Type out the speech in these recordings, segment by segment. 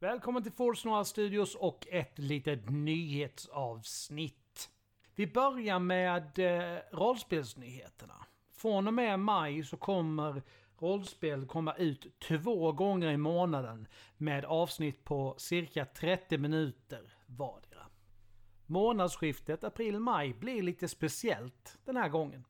Välkommen till Force Noir Studios och ett litet nyhetsavsnitt. Vi börjar med eh, rollspelsnyheterna. Från och med maj så kommer rollspel komma ut två gånger i månaden med avsnitt på cirka 30 minuter vardera. Månadsskiftet april-maj blir lite speciellt den här gången.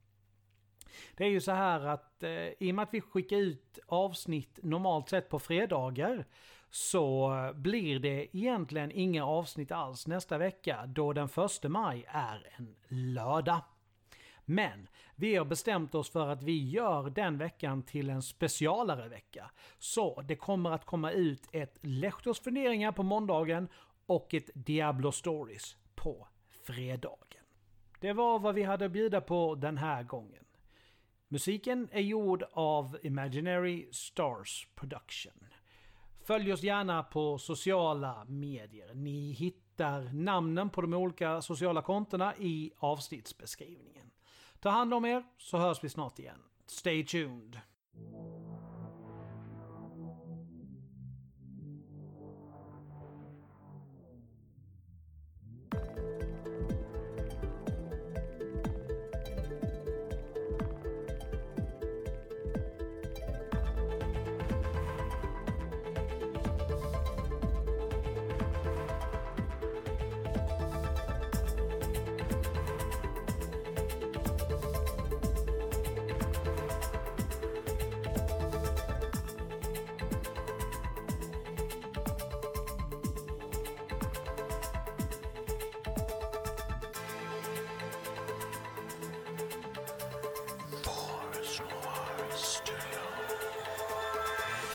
Det är ju så här att eh, i och med att vi skickar ut avsnitt normalt sett på fredagar så blir det egentligen inga avsnitt alls nästa vecka då den första maj är en lördag. Men vi har bestämt oss för att vi gör den veckan till en specialare vecka. Så det kommer att komma ut ett Lehtos funderingar på måndagen och ett Diablo Stories på fredagen. Det var vad vi hade att bjuda på den här gången. Musiken är gjord av Imaginary Stars Production. Följ oss gärna på sociala medier. Ni hittar namnen på de olika sociala kontona i avsnittsbeskrivningen. Ta hand om er så hörs vi snart igen. Stay tuned!